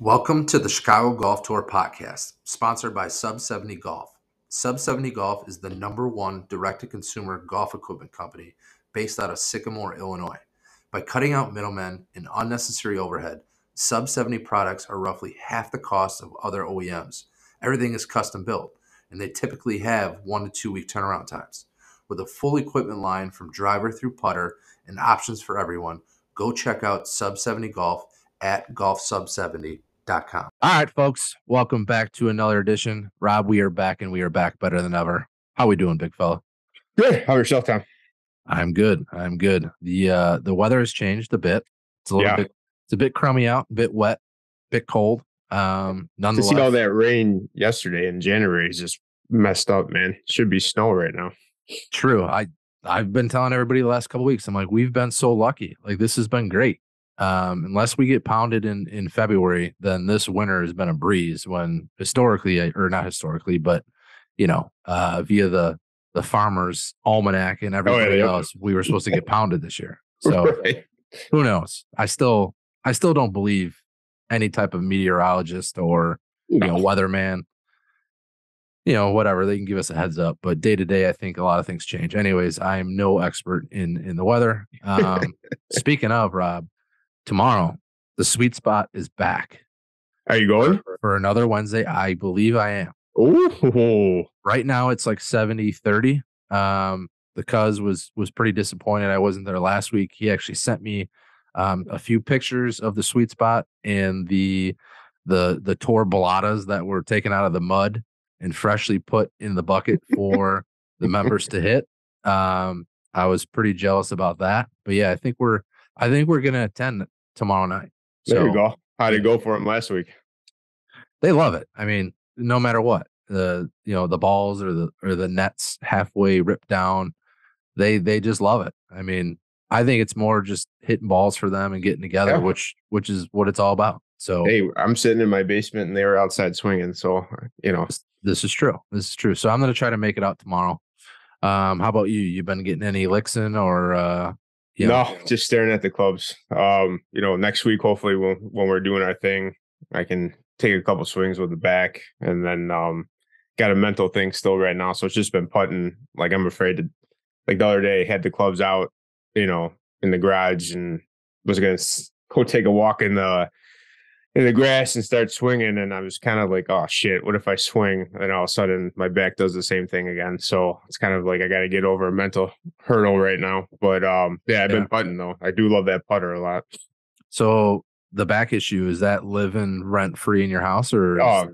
Welcome to the Chicago Golf Tour podcast, sponsored by Sub 70 Golf. Sub 70 Golf is the number one direct to consumer golf equipment company based out of Sycamore, Illinois. By cutting out middlemen and unnecessary overhead, Sub 70 products are roughly half the cost of other OEMs. Everything is custom built, and they typically have one to two week turnaround times. With a full equipment line from driver through putter and options for everyone, go check out Sub 70 Golf at golfsub70.com. All right, folks, welcome back to another edition. Rob, we are back and we are back better than ever. How we doing, big fella? Good. How yourself, Tom? I'm good. I'm good. The uh the weather has changed a bit. It's a little Yeah. bit it's a bit crummy out, a bit wet, a bit cold. Um To nonetheless. see all that rain yesterday in January is just messed up, man. Should be snow right now. True. I I've been telling everybody the last couple weeks. I'm like, we've been so lucky. Like this has been great. Um, unless we get pounded in in February, then this winter has been a breeze. When historically, or not historically, but you know, uh, via the the farmers almanac and everybody yeah. else, we were supposed to get pounded this year. So Right. who knows? I still I still don't believe any type of meteorologist or you know No. weatherman you know whatever they can give us a heads up but day to day i think a lot of things change anyways i am no expert in in the weather um speaking of rob tomorrow the sweet spot is back. Are you going? for another wednesday i believe i am. Oh, right now it's like 70 30 um the cuz was was pretty disappointed. I wasn't there last week. He actually sent me um a few pictures of the sweet spot and the the the tour balatas that were taken out of the mud and freshly put in the bucket for the members to hit. Um i was pretty jealous about that. But yeah i think we're i think we're gonna attend tomorrow night there you go. How did it go for him last week? they love it. I mean, no matter what, the you know the balls or the or the nets halfway ripped down, they they just love it. I mean, I think it's more just hitting balls for them and getting together, Yeah. which which is what it's all about. So Hey, I'm sitting in my basement and they were outside swinging. So, you know, this, this is true. This is true. So I'm gonna try to make it out tomorrow. Um, how about you? You been getting any licks in or uh know, no, just staring at the clubs. Um, you know, next week, hopefully, when, when we're doing our thing, I can take a couple swings with the back and then, um, got a mental thing still right now. So it's just been putting. Like, I'm afraid to, like the other day, had the clubs out, you know, in the garage and was to go take a walk in the, in the grass and start swinging. And I was kind of like, oh shit, what if I swing? And all of a sudden my back does the same thing again. So it's kind of like I got to get over a mental hurdle right now. But um, yeah, I've Yeah. been putting though. I do love that putter a lot. so the back issue is that living rent free in your house or is- Oh.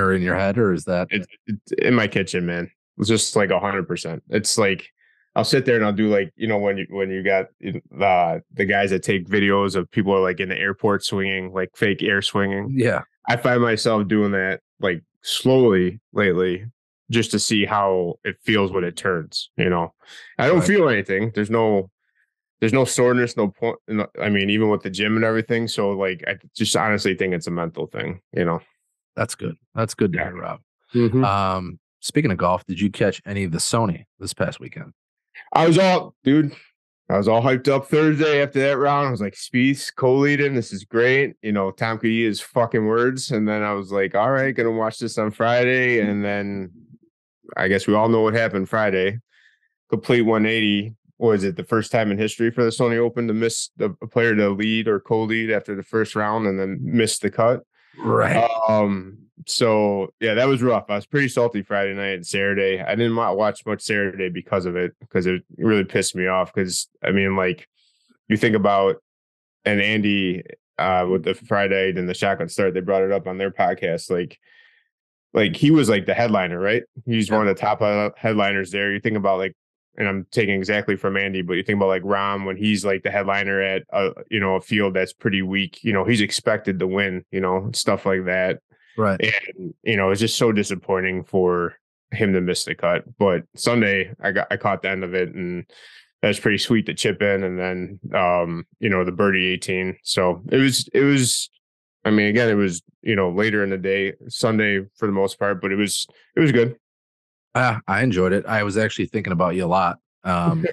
or in your head or is that It's it's in my kitchen, man. It's just like a hundred percent. It's like I'll sit there and I'll do like you know when you when you got the the guys that take videos of people are like in the airport swinging like fake air swinging. yeah I find myself doing that like slowly lately just to see how it feels when it turns, you know. I don't Right. feel anything. There's no there's no soreness, no point. no- I mean, even with the gym and everything. So like I just honestly think it's a mental thing, you know. that's good. That's good to Yeah. hear, Rob. Mm-hmm. Um, speaking of golf, did you catch any of the Sony this past weekend? I was all dude. I was all hyped up Thursday after that round. I was like, Spieth, co-leading. This is great. You know, Tom could eat his fucking words. And then I was like, all right, gonna watch this on Friday. And then I guess we all know what happened Friday. Complete 180. What was it the first time in history for the Sony Open to miss the a player to lead or co-lead after the first round and then miss the cut? Right. Um, so yeah, that was rough. I was pretty salty Friday night and Saturday. I didn't watch much Saturday because of it, because it really pissed me off. Because I mean, like, you think about and Andy uh with the Friday and the shotgun start, they brought it up on their podcast. Like, like he was like the headliner, right? He's one of the top uh, headliners there. You think about like, and I'm taking exactly from Andy, but you think about like Rahm when he's like the headliner at a you know a field that's pretty weak. You know, he's expected to win. You know, stuff like that right. and you know it's just so disappointing for him to miss the cut but sunday i got i caught the end of it and that was pretty sweet to chip in and then um you know the birdie 18 so it was it was i mean again it was you know later in the day sunday for the most part but it was it was good Ah, I enjoyed it. I was actually thinking about you a lot. Um,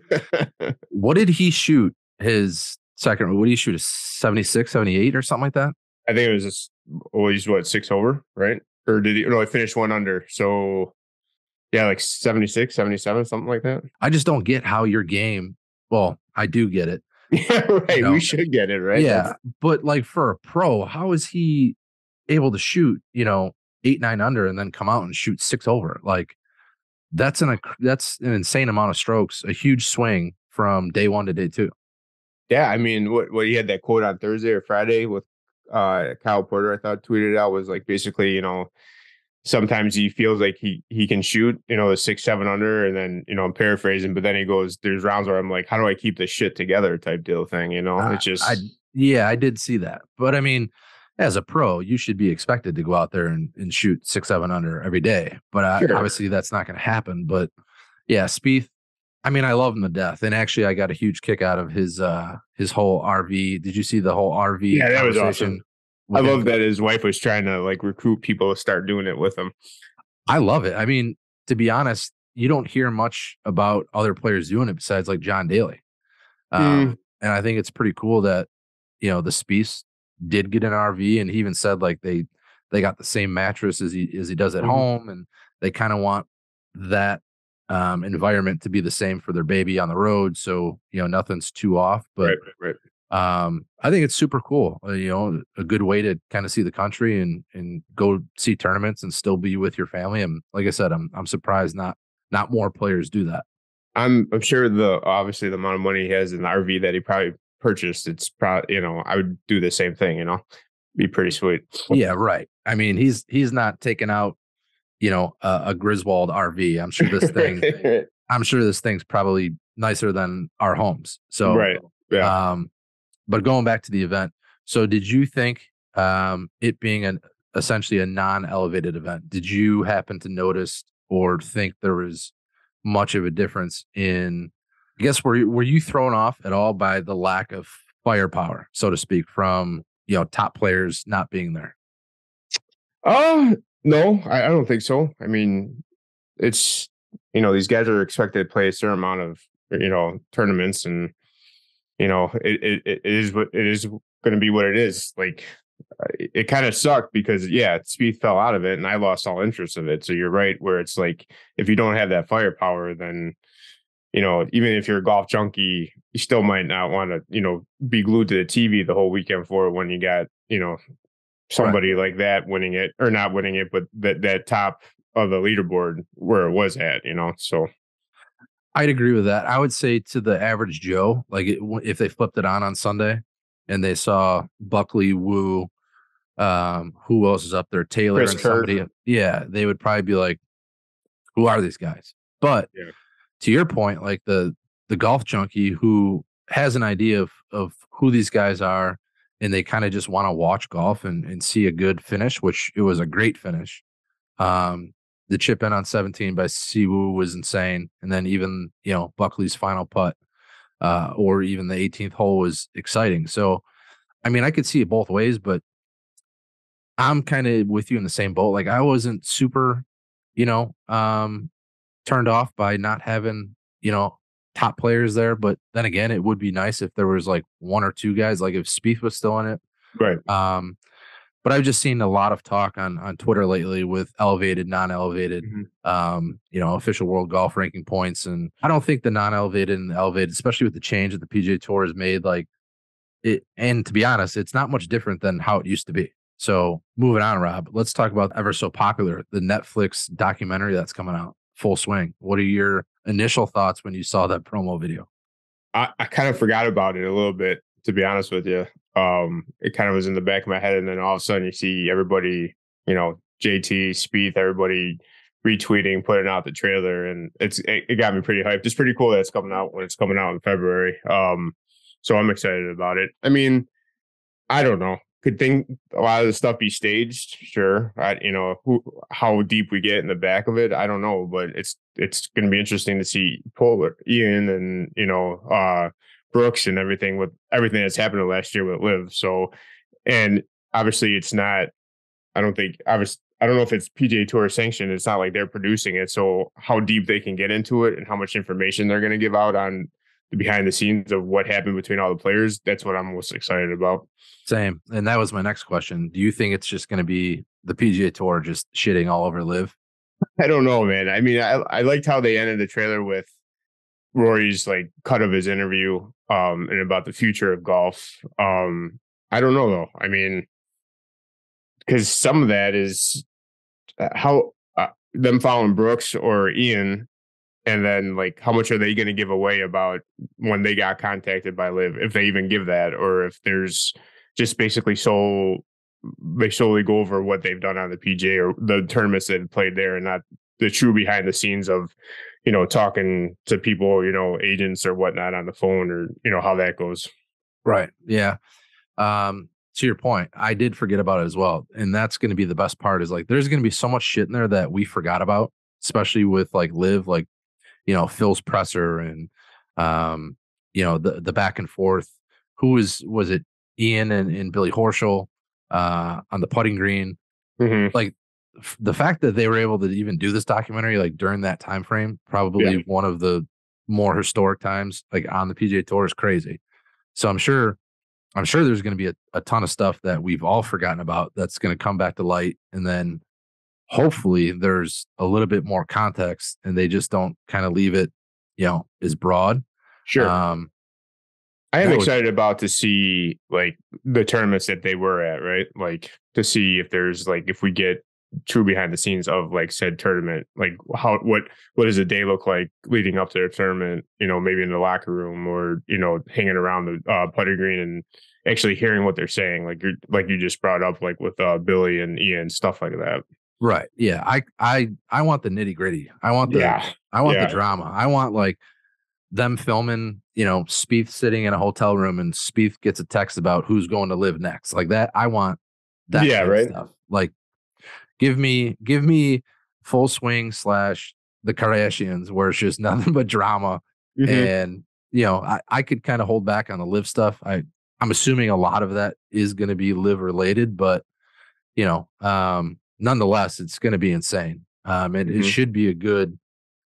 what did he shoot his second? What did he shoot? A 76, 78 or something like that? I think it was well, he's what six over, right? Or did he? No, I finished one under. So yeah, like 76, 77, something like that. I just don't get how your game. Well, I do get it. Yeah, right. You know? We should get it, right? Yeah, That's... but like for a pro, how is he able to shoot? You know, eight nine under and then come out and shoot six over? Like that's an that's an insane amount of strokes, a huge swing from day one to day two. Yeah, I mean, what what he had that quote on Thursday or Friday with uh Kyle Porter, I thought tweeted out was like basically, you know, sometimes he feels like he he can shoot, you know, the six, seven under, and then you know, I'm paraphrasing, but then he goes, There's rounds where I'm like, How do I keep this shit together type deal thing, you know? It's just I, yeah, I did see that. But I mean, as a pro, you should be expected to go out there and, and shoot six, seven under every day. But sure. obviously that's not going to happen. But yeah, Spieth, I mean, I love him to death. And actually I got a huge kick out of his uh his whole RV. Did you see the whole RV? Yeah, that was awesome. I love that his wife was trying to like recruit people to start doing it with him. I love it. I mean, to be honest, you don't hear much about other players doing it besides like John Daly. Um, mm. And I think it's pretty cool that, you know, the Spieth did get an RV and he even said like they, they got the same mattress as he, as he does at mm-hmm. home. And they kind of want that um, environment to be the same for their baby on the road. So, you know, nothing's too off, but right, right, right um, I think it's super cool. Uh, you know, a good way to kind of see the country and and go see tournaments and still be with your family. And like I said, I'm I'm surprised not not more players do that. I'm I'm sure the obviously the amount of money he has in the RV that he probably purchased, it's probably you know I would do the same thing. You know, be pretty sweet. Yeah, right. I mean, he's he's not taking out you know a, a Griswold RV. I'm sure this thing. I'm sure this thing's probably nicer than our homes. So right. Yeah. Um, but going back to the event, so did you think um, it being an essentially a non-elevated event, did you happen to notice or think there was much of a difference in? I guess were were you thrown off at all by the lack of firepower, so to speak, from you know top players not being there? Uh no, I, I don't think so. I mean, it's you know these guys are expected to play a certain amount of you know tournaments and you know, it it, it is what it is going to be what it is. Like it, kind of sucked because yeah, Spieth fell out of it, and I lost all interest of it. So you're right, where it's like if you don't have that firepower, then you know, even if you're a golf junkie, you still might not want to, you know, be glued to the TV the whole weekend for it when you got, you know, somebody right. like that winning it or not winning it, but that that top of the leaderboard where it was at, you know. So I'd agree with that. I would say to the average Joe, like it, if they flipped it on on Sunday and they saw Buckley, Wu, um, who else is up there, Taylor, Chris and somebody, yeah, they would probably be like, "Who are these guys?" But yeah. to your point, like the the golf junkie who has an idea of of who these guys are, and they kind of just want to watch golf and and see a good finish, which it was a great finish. Um, the chip in on 17 by Si Woo was insane. And then even, you know, Buckley's final putt, uh, or even the 18th hole was exciting. So, I mean, I could see it both ways, but I'm kind of with you in the same boat. Like I wasn't super, you know, um, turned off by not having, you know, top players there. But then again, it would be nice if there was like one or two guys, like if Spieth was still in it. Right. Um, but I've just seen a lot of talk on on Twitter lately with elevated, non-elevated, mm-hmm. um, you know, official world golf ranking points, and I don't think the non-elevated and the elevated, especially with the change that the PGA Tour has made, like it. And to be honest, it's not much different than how it used to be. So moving on, Rob, let's talk about ever so popular the Netflix documentary that's coming out, Full Swing. What are your initial thoughts when you saw that promo video? I, I kind of forgot about it a little bit, to be honest with you um, it kind of was in the back of my head, and then all of a sudden you see everybody, you know, JT, Spieth, everybody retweeting, putting out the trailer, and it's it, it, got me pretty hyped. It's pretty cool that it's coming out when it's coming out in February. Um, so I'm excited about it. I mean, I don't know. Could think a lot of the stuff be staged? Sure. I, you know, who, how deep we get in the back of it, I don't know, but it's it's going to be interesting to see Paul, Ian, and you know, uh, Brooks and everything with everything that's happened last year with LIV So, and obviously it's not. I don't think obviously I don't know if it's PGA Tour sanctioned. It's not like they're producing it. So how deep they can get into it and how much information they're going to give out on the behind the scenes of what happened between all the players, that's what I'm most excited about. Same. And that was my next question. Do you think it's just going to be the PGA Tour just shitting all over LIV? I don't know, man. I mean, I, I liked how they ended the trailer with Rory's like cut of his interview um and about the future of golf. Um I don't know though. I mean, because some of that is uh, how uh, them following Brooks or Ian and then like how much are they going to give away about when they got contacted by LIV if they even give that or if there's just basically so they solely go over what they've done on the PGA or the tournaments that played there and not the true behind the scenes of you know talking to people you know agents or whatnot on the phone or you know how that goes. Right yeah. Um to your point i did forget about it as well and that's going to be the best part is like there's going to be so much shit in there that we forgot about especially with like LIV like you know phil's presser and um you know the the back and forth who was was it ian and, and billy horschel uh on the putting green mm-hmm. like f- the fact that they were able to even do this documentary like during that time frame probably Yeah. one of the more historic times like on the pga tour is crazy so i'm sure i'm sure there's going to be a, a ton of stuff that we've all forgotten about that's going to come back to light and then hopefully there's a little bit more context and they just don't kind of leave it you know as broad sure. um i am that was- excited about to see like the tournaments that they were at right? Like to see if there's like if we get true behind the scenes of like said tournament like how what what does a day look like leading up to their tournament you know maybe in the locker room or you know hanging around the uh putting green and actually hearing what they're saying like you're like you just brought up like with uh billy and ian stuff like that right yeah i i i want the nitty gritty i want the yeah I want Yeah. the drama. I want like them filming, you know, Spieth sitting in a hotel room and Spieth gets a text about who's going to LIV next. Like that. I want that Yeah, right. stuff. Like give me give me full swing slash the Kardashians where it's just nothing but drama. Mhm. And you know, I, I could kind of hold back on the LIV stuff. I I'm assuming a lot of that is gonna be LIV related, but you know, um, nonetheless, it's gonna be insane. Um, and it Mhm. should be a good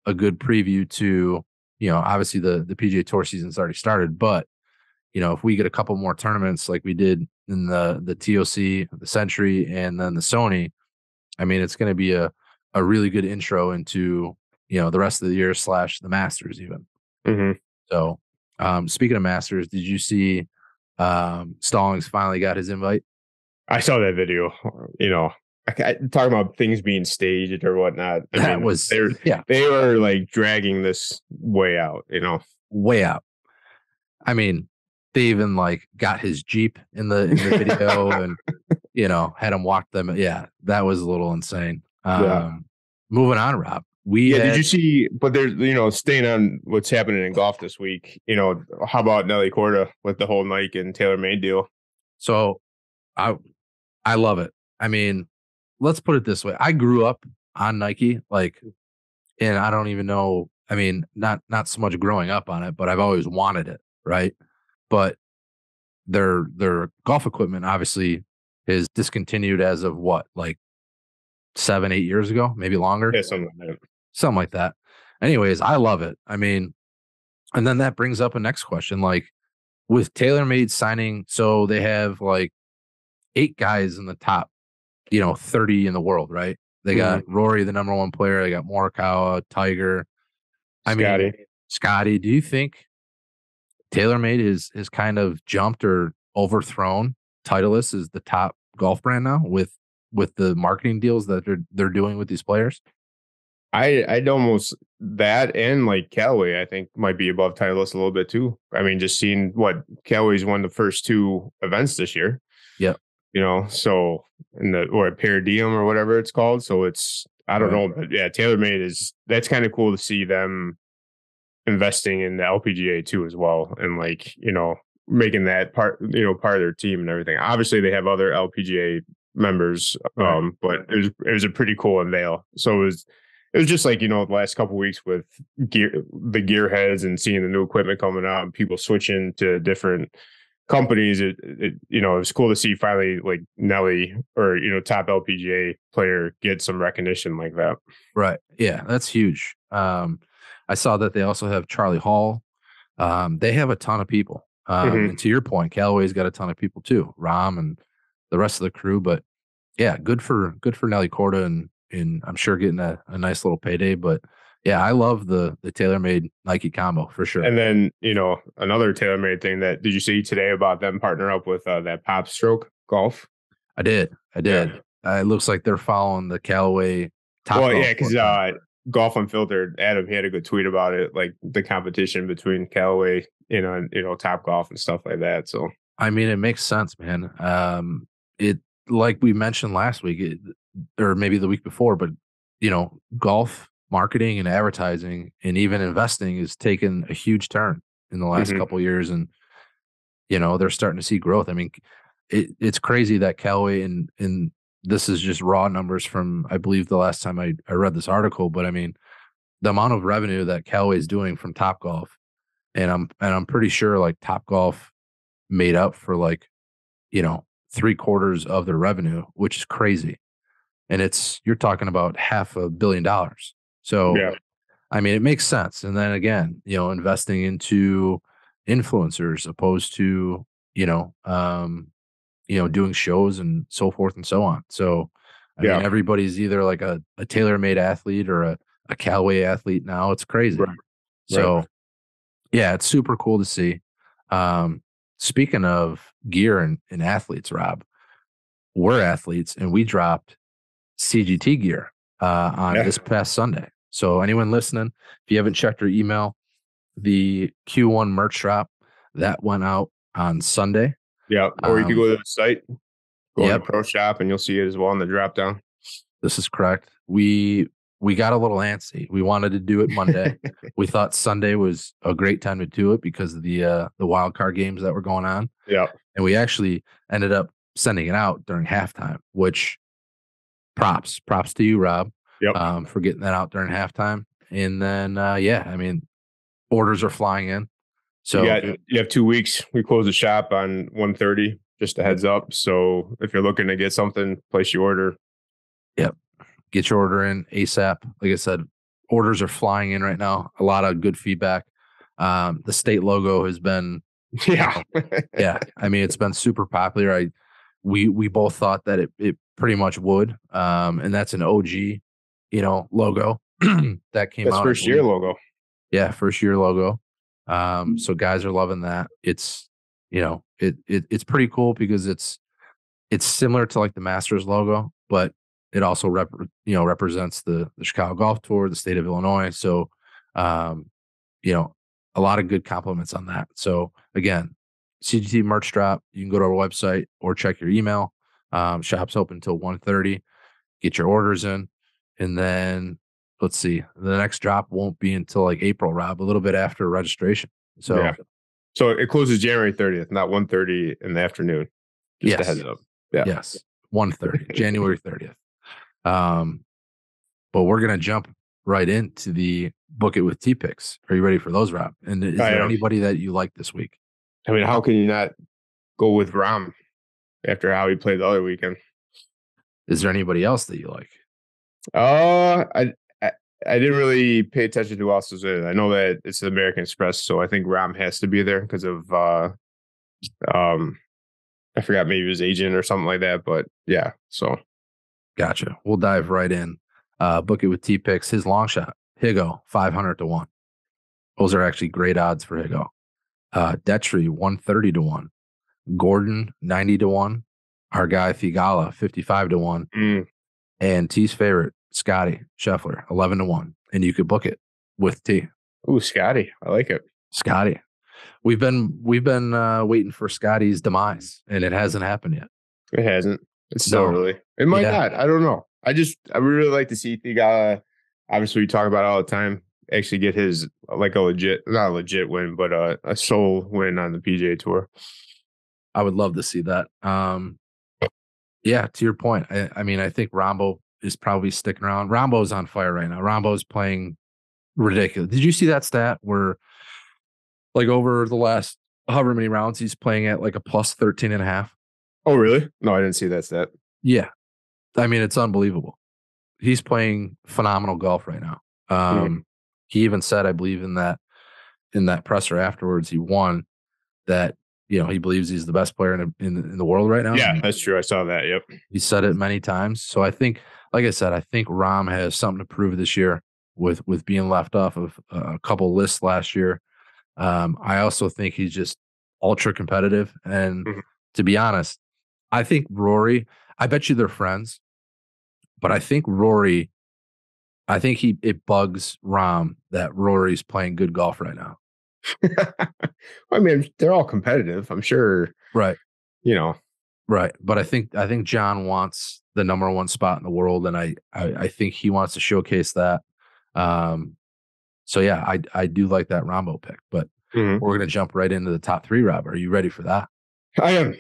a good preview to you know obviously the the PGA Tour season's already started, but you know if we get a couple more tournaments like we did in the the TOC, the Sentry, and then the Sony, I mean it's going to be a a really good intro into you know the rest of the year slash the Masters even. Mhm. So um, speaking of Masters, did you see um, Stallings finally got his invite? I saw that video. You know, I, I, talking about things being staged or whatnot. I that mean, was they're yeah they were like dragging this way out. You know, way out. I mean, they even like got his Jeep in the in the video and you know had him walk them. Yeah, that was a little insane. Um Yeah. moving on, Rob. We yeah. had, Did you see? But there's you know, staying on what's happening in golf this week. You know, how about Nelly Corda with the whole Nike and Taylor Made deal? so I I love it. I mean, let's put it this way. I grew up on Nike, like, mm. and I don't even know. I mean, not not so much growing up on it, but I've always wanted it, right? But their their golf equipment obviously is discontinued as of what, like seven, eight years ago, maybe longer Yeah, something like that. something like that. Anyways, I love it. I mean, and then that brings up a next question like with TaylorMade signing, so they have like eight guys in the top, you know, 30 in the world, right? They got Mm-hmm. Rory, the number one player, they got Morikawa, Tiger. I mean, Scotty. Scotty, do you think TaylorMade is is kind of jumped or overthrown Titleist as the top golf brand now with with the marketing deals that they're they're doing with these players? I I'd almost that and like Callaway, I think might be above Titleist a little bit too. I mean, just seeing what Callaway's won the first two events this year. Yep. You know, so in the or per diem or whatever it's called. So it's I don't Right. know, but yeah, TaylorMade is that's kind of cool to see them investing in the LPGA too as well, and like you know making that part you know part of their team and everything. Obviously, they have other LPGA members, Right. um, but it was it was a pretty cool unveil. So it was it was just like you know the last couple weeks with gear the gearheads and seeing the new equipment coming out and people switching to different companies it, it you know it was cool to see finally like nelly or you know top lpga player get some recognition like that Right. Yeah, that's huge. Um, I saw that they also have Charley Hull Um, they have a ton of people. Um, Mhm. And to your point, Callaway's got a ton of people too, Rahm and the rest of the crew. But yeah, good for good for Nelly Corda and and I'm sure getting a, a nice little payday. But yeah, I love the the TaylorMade Nike combo for sure. And then, you know, another TaylorMade thing that did you see today about them partner up with uh, that PopStroke Golf? I did, I Yeah. did. Uh, it looks like they're following the Callaway top. well, yeah, because uh, Golf Unfiltered, Adam, he had a good tweet about it, like the competition between Callaway, you know, and you know, Top Golf and stuff like that. So I mean, it makes sense, man. Um, it like we mentioned last week, it, or maybe the week before, but you know, golf marketing and advertising and even investing has taken a huge turn in the last Mhm. couple years, and you know they're starting to see growth. I mean, it, it's crazy that Callaway and and this is just raw numbers from I believe the last time I I read this article, but I mean the amount of revenue that Callaway is doing from Top Golf, and I'm and I'm pretty sure like Top Golf made up for like you know three quarters of their revenue, which is crazy, and it's you're talking about half a billion dollars. So yeah, I mean, it makes sense. And then again, you know, investing into influencers opposed to, you know, um, you know, doing shows and so forth and so on. So I Yeah. mean, everybody's either like a, a TaylorMade athlete or a, a Callaway athlete now. It's crazy. Right. So yeah, it's super cool to see. Um, speaking of gear and, and athletes, Rob, we're athletes and we dropped CGT gear uh, on Yeah. this past Sunday. So anyone listening, if you haven't checked your email, the Q1 merch drop that went out on Sunday. yeah. Or you could Um, go to the site, go yep. the Pro Shop, and you'll see it as well in the drop down. This is correct. We we got a little antsy. We wanted to do it Monday. we thought Sunday was a great time to do it because of the uh, the wild card games that were going on. Yeah, and we actually ended up sending it out during halftime which props props to you rob Yep. um, for getting that out during halftime and then uh, yeah i mean orders are flying in so you, got, you have two weeks. We close the shop on 1.30, Just a heads up. So if you're looking to get something, place your order. Yep. Get your order in asap like i said orders are flying in right now a lot of good feedback um, the state logo has been Yeah, yeah i mean it's been super popular i we we both thought that it, it pretty much would um and that's an og you know logo that came that's out first year logo. yeah first year logo. Um so guys are loving that. It's you know it, it it's pretty cool because it's it's similar to like the masters logo but it also rep, you know represents the the chicago golf tour the state of illinois. So um you know a lot of good compliments on that. So again cgt merch drop you can go to our website or check your email. Um shops open until 1.30 get your orders in and then let's see the next drop won't be until like april rob a little bit after registration so Yeah. So it closes January 30th, not 1.30 in the afternoon. Just a Yes. heads up. Yeah. yes 1.30 january 30th um but we're gonna jump right into the book it with t picks are you ready for those rob and is I there am. anybody that you like this week I mean, how can you not go with Rahm after how he played the other weekend? is there anybody else that you like Uh, I, I I didn't really pay attention to who else was in. I know that it's American Express, so I think Rahm has to be there because of uh, um, I forgot maybe his agent or something like that. But yeah, so Gotcha. We'll dive right in. Uh, book it with T picks. His long shot, Higo, 500 to 1. Those are actually great odds for Higo. Uh, Detry, 130 to 1. Gordon, 90 to 1. Our guy, Theegala, 55 to 1. mm, And T's favorite, Scotty Scheffler, 11 to 1. And you could book it with T. ooh, Scotty, I like it. Scotty. We've been we've been uh, waiting for Scotty's demise, and it hasn't happened yet. It hasn't. It's still No. early. It might Yeah. not. I don't know. I just I really like to see Theegala. Obviously, we talk about it all the time. Actually, get his like a legit, not a legit win, but a, a soul win on the PGA Tour. I would love to see that. Um, yeah, to your point, I, I mean, I think Rahmbo is probably sticking around. Rahmbo's on fire right now. Rahmbo's playing ridiculous. Did you see that stat where, like, over the last however many rounds, he's playing at like a plus 13 and a half? Oh, really? No, I didn't see that stat. Yeah. I mean, it's unbelievable. He's playing phenomenal golf right now. Um, He even said, I believe, in that in that presser afterwards he won that you know he believes he's the best player in, in, in the world right now. Yeah, that's true. I saw that. Yep. He said it many times. So I think, like I said, I think Rahm has something to prove this year with with being left off of a couple lists last year. Um, I also think he's just ultra competitive, and mm-hmm. to be honest, I think Rory. I bet you they're friends, but I think Rory. I think he it bugs Rahm that Rory's playing good golf right now. I mean, they're all competitive. I'm sure. Right. You know. Right. But I think I think Jon wants the number one spot in the world, and I I, I think he wants to showcase that. Um. So yeah, I I do like that Rahmbo pick, but mm-hmm. we're gonna jump right into the top three. Rob, are you ready for that? I am.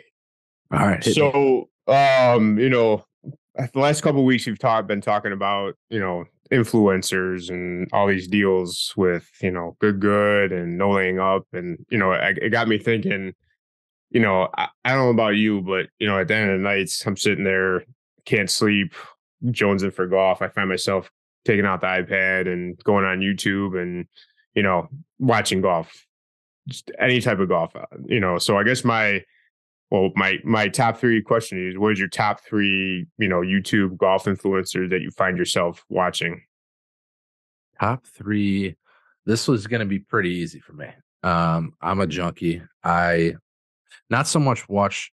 All right. So, me. um, you know, the last couple weeks we've talked been talking about you know influencers and all these deals with you know good good and no laying up and you know it, it got me thinking you know I, I, don't know about you but you know at the end of the nights i'm sitting there can't sleep jonesing for golf. I find myself taking out the ipad and going on youtube and you know watching golf. Just any type of golf uh, you know so i guess my well, my my top three question is: What is your top three, you know, YouTube golf influencers that you find yourself watching? Top three. This was going to be pretty easy for me. Um, I'm a junkie. I not so much watch.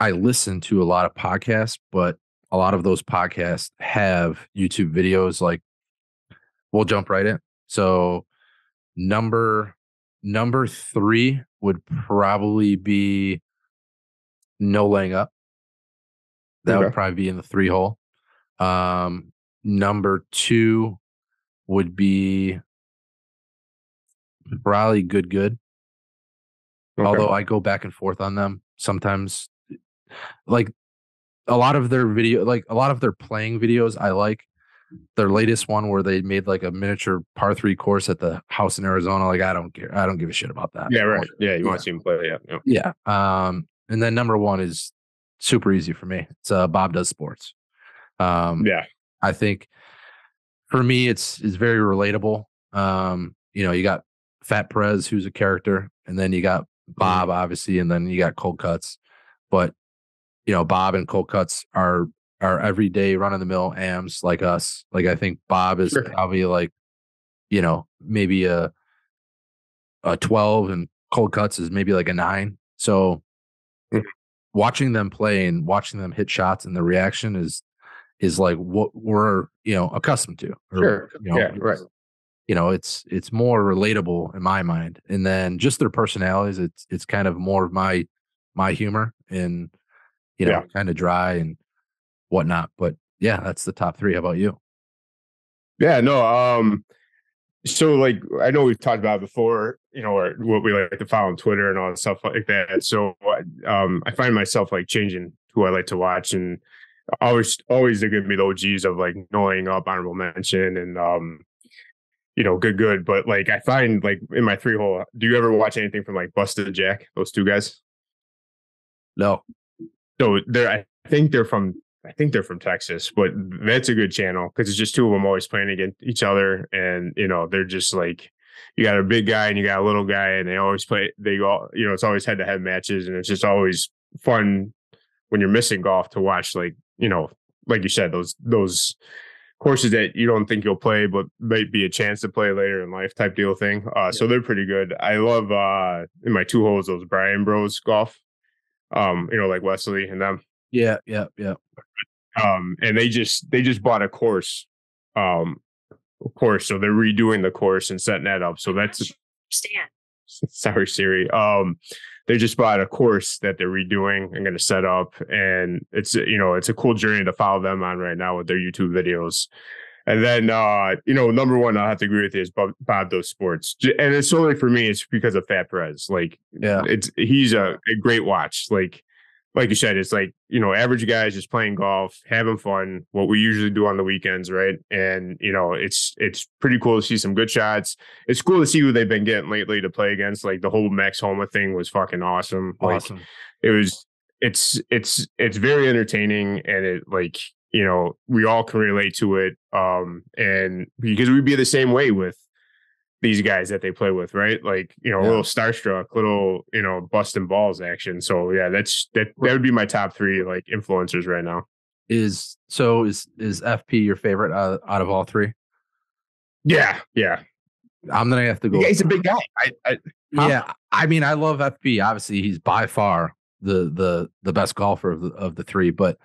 I listen to a lot of podcasts, but a lot of those podcasts have YouTube videos. Like, we'll jump right in. So, number number three would probably be no laying up. That okay. would probably be in the three hole. Um, number two would be probably good, good. Okay. Although I go back and forth on them sometimes. Like a lot of their video, like a lot of their playing videos, I like. Their latest one where they made like a miniature par three course at the house in Arizona. Like I don't care. I don't give a shit about that. Yeah, right. Yeah, you yeah. want to see him play. Yeah. Yeah. Um, and then number one is super easy for me. It's uh, Bob does sports. Um, yeah, I think for me it's it's very relatable. Um, you know, you got Fat Perez, who's a character, and then you got Bob, mm-hmm. obviously, and then you got Cold Cuts. But you know, Bob and Cold Cuts are are everyday run of the mill AMs like us. Like I think Bob is sure. probably like, you know, maybe a a twelve, and Cold Cuts is maybe like a nine. So. Watching them play and watching them hit shots and the reaction is is like what we're you know accustomed to. Or, sure. You know, yeah. Right. You know, it's it's more relatable in my mind, and then just their personalities. It's it's kind of more of my my humor and you know, yeah. kind of dry and whatnot. But yeah, that's the top three. How about you? Yeah. No. Um so like I know we've talked about before, you know, or what we like to follow on Twitter and all that stuff like that. So um, I find myself like changing who I like to watch, and always always they give me the OGs of like knowing up, honorable mention, and um, you know, good, good. But like I find like in my three hole, do you ever watch anything from like Busted Jack? Those two guys? No. So they're I think they're from I think they're from Texas, but that's a good channel because it's just two of them always playing against each other, and you know they're just like you got a big guy and you got a little guy, and they always play. They go, you know, it's always head to head matches, and it's just always fun when you're missing golf to watch. Like you know, like you said, those those courses that you don't think you'll play, but might be a chance to play later in life type deal thing. Uh, yeah. So they're pretty good. I love uh, in my two holes those Bryan Bros golf. Um, you know, like Wesley and them. Yeah, yeah, yeah. Um, and they just they just bought a course, um, course. So they're redoing the course and setting that up. So that's Stan. Sorry, Siri. Um, they just bought a course that they're redoing and going to set up, and it's you know it's a cool journey to follow them on right now with their YouTube videos. And then, uh, you know, number one, I have to agree with you is Bob, Bob does sports, and it's solely for me. It's because of Fat Perez. Like, yeah, it's he's a, a great watch. Like, like you said, it's like, you know, average guys just playing golf, having fun, what we usually do on the weekends, right? And, you know, it's it's pretty cool to see some good shots. It's cool to see who they've been getting lately to play against. Like the whole Max Homa thing was fucking awesome. Awesome. Like, it was it's it's it's very entertaining and it like, you know, we all can relate to it. Um, and because we'd be the same way with these guys that they play with, right? Like, you know, a little starstruck, little, you know, busting balls action. So yeah, that's that that would be my top three like influencers right now. Is so is is FP your favorite out, out of all three? Yeah, yeah. I'm gonna have to go. Yeah, he's a big guy. I, I? Yeah, I mean, I love FP. Obviously, he's by far the the the best golfer of the of the three. But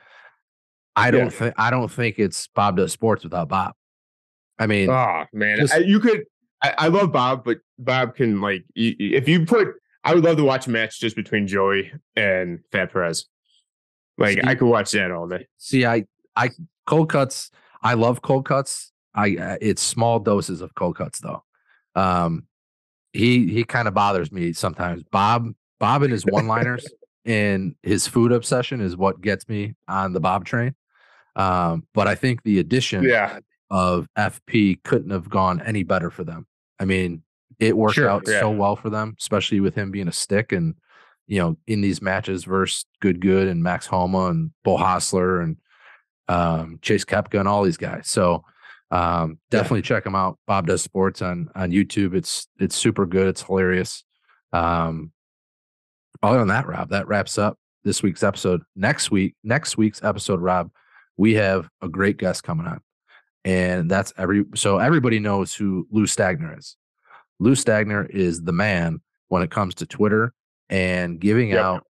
I don't Yeah. think I don't think it's Bob does sports without Bob. I mean, oh man, just- I, you could. I, I love Bob, but Bob can like if you put. I would love to watch a match just between Joey and Fat Perez. Like I could watch that all day. see, I I cold cuts. I love cold cuts. I uh, it's small doses of cold cuts though. Um, he he kind of bothers me sometimes. Bob Bob and his one liners and his food obsession is what gets me on the Bob train. Um, but I think the addition Yeah, of FP couldn't have gone any better for them. I mean, it worked Sure, out so well for them, especially with him being a stick and you know in these matches versus Good Good and Max Homa and Beau Hossler and um, Chase Koepka and all these guys. So um, Yeah. definitely check him out. Bob does sports on on YouTube. It's it's super good. It's hilarious. Um, other than that, Rob, that wraps up this week's episode. Next week, next week's episode, Rob, we have a great guest coming on and that's every so everybody knows who Lou Stagner is. Lou Stagner is the man when it comes to Twitter and giving Yep. out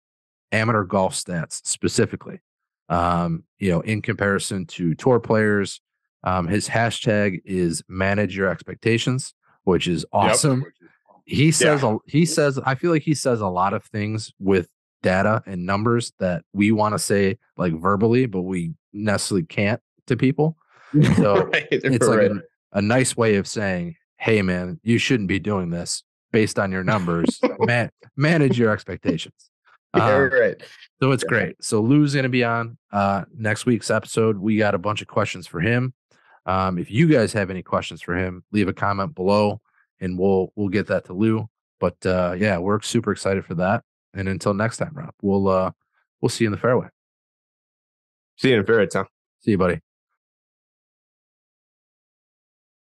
amateur golf stats specifically. Um, you know, in comparison to tour players, um, his hashtag is manage your expectations, which is awesome. He says a, he says I feel like he says a lot of things with data and numbers that we want to say like verbally, but we necessarily can't to people So, Right, it's like right. a, a nice way of saying, "Hey, man, you shouldn't be doing this based on your numbers. Man, manage your expectations." Yeah, Um, right. so it's great. So Lou's going to be on uh, next week's episode. We got a bunch of questions for him. Um, if you guys have any questions for him, leave a comment below, and we'll we'll get that to Lou. But uh, yeah, we're super excited for that. And until next time, Rob, we'll uh, we'll see you in the fairway. See you in Ferret, huh? See you, buddy.